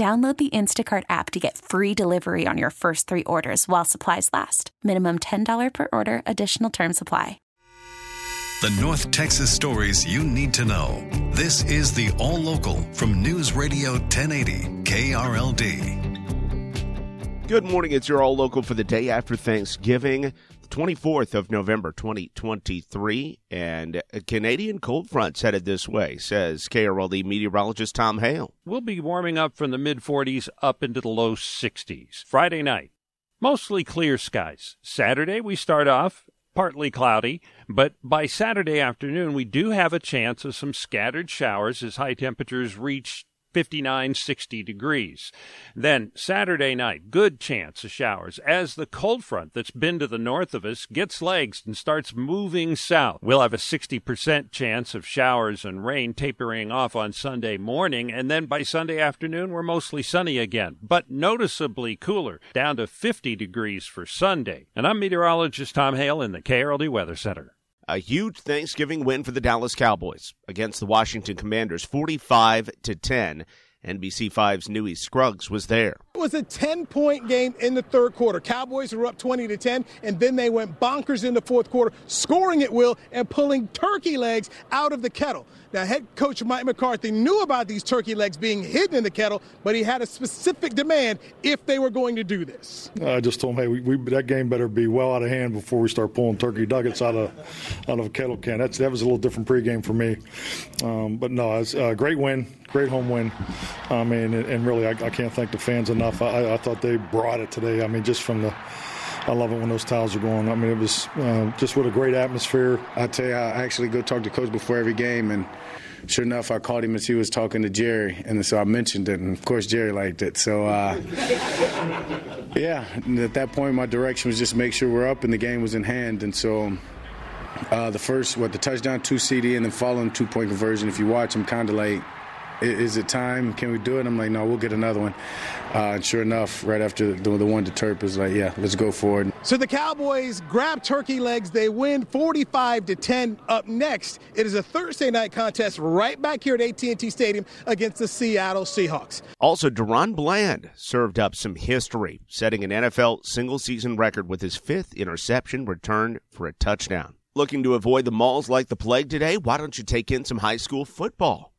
Download the Instacart app to get free delivery on your first three orders while supplies last. Minimum $10 per order, additional term supply. The North Texas stories you need to know. This is the All Local from News Radio 1080 KRLD. Good morning. It's your All Local for the day after Thanksgiving. 24th of November 2023, and Canadian cold front's headed this way, says KRLD meteorologist Tom Hale. We'll be warming up from the mid 40s up into the low 60s. Friday night, mostly clear skies. Saturday, we start off partly cloudy, but by Saturday afternoon, we do have a chance of some scattered showers as high temperatures reach 59, 60 degrees. Then Saturday night, good chance of showers as the cold front that's been to the north of us gets legs and starts moving south. We'll have a 60% chance of showers and rain tapering off on Sunday morning, and then by Sunday afternoon, we're mostly sunny again, but noticeably cooler, down to 50 degrees for Sunday. And I'm meteorologist Tom Hale in the KRLD Weather Center a huge Thanksgiving win for the Dallas Cowboys against the Washington Commanders, 45 to 10. NBC5's Newy Scruggs was there. It was a 10 point game in the third quarter. Cowboys were up 20 to 10, and then they went bonkers in the fourth quarter, scoring at will and pulling turkey legs out of the kettle. Now, head coach Mike McCarthy knew about these turkey legs being hidden in the kettle, but he had a specific demand if they were going to do this. I just told him, hey, we, we, that game better be well out of hand before we start pulling turkey nuggets out of out of a kettle can. That's, that was a little different pregame for me. Um, but no, it's a great win, great home win. I mean, and, really, I, I, can't thank the fans enough. I, I thought they brought it today. I mean, just from the I love it when those towels are going. I mean, it was uh, just what a great atmosphere. I tell you, I actually go talk to coach before every game, and sure enough, I called him as he was talking to Jerry, and so I mentioned it, and of course Jerry liked it. So, uh, yeah, at that point, my direction was just make sure we're up, and the game was in hand, and so. Uh, the first, what the touchdown, two CeeDee, and then following two point conversion. If you watch, I'm kind of like, is it time? Can we do it? I'm like, no, we'll get another one. Uh, and sure enough, right after the, the one to Terp is like, yeah, let's go for it. So the Cowboys grab turkey legs. They win 45 to 10. Up next, it is a Thursday night contest right back here at AT&T Stadium against the Seattle Seahawks. Also, DaRon Bland served up some history, setting an NFL single-season record with his fifth interception returned for a touchdown. Looking to avoid the malls like the plague today? Why don't you take in some high school football?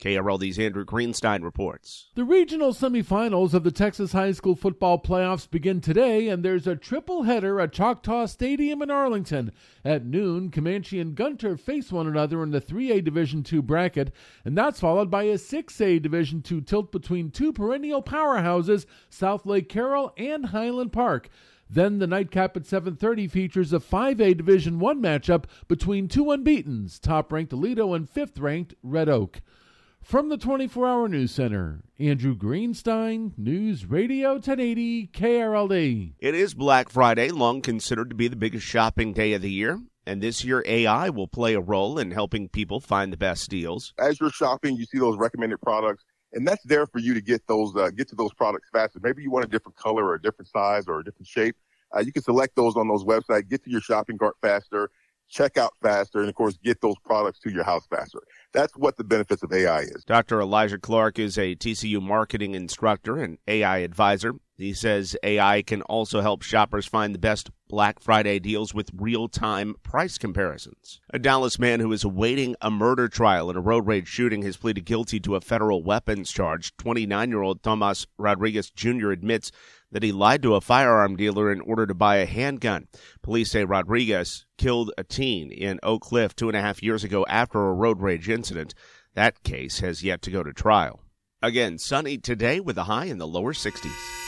KRLD's Andrew Greenstein reports. The regional semifinals of the Texas High School football playoffs begin today, and there's a triple header at Choctaw Stadium in Arlington. At noon, Comanche and Gunter face one another in the 3A Division II bracket, and that's followed by a 6A Division II tilt between two perennial powerhouses, Southlake Carroll and Highland Park. Then the nightcap at 7:30 features a 5A Division 1 matchup between two unbeatens, top-ranked Aledo and fifth-ranked Red Oak. From the 24 Hour News Center, Andrew Greenstein, News Radio 1080 KRLD. It is Black Friday, long considered to be the biggest shopping day of the year. And this year, AI will play a role in helping people find the best deals. As you're shopping, you see those recommended products, and that's there for you to get those, uh, get to those products faster. Maybe you want a different color or a different size or a different shape. Uh, you can select those on those websites, get to your shopping cart faster, check out faster, and of course, get those products to your house faster. That's what the benefits of AI is. Dr. Elijah Clark is a TCU marketing instructor and AI advisor. He says AI can also help shoppers find the best Black Friday deals with real time price comparisons. A Dallas man who is awaiting a murder trial in a road rage shooting has pleaded guilty to a federal weapons charge. 29 year old Tomas Rodriguez Jr. admits that he lied to a firearm dealer in order to buy a handgun. Police say Rodriguez killed a teen in Oak Cliff two and a half years ago after a road rage incident. That case has yet to go to trial. Again, sunny today with a high in the lower 60s.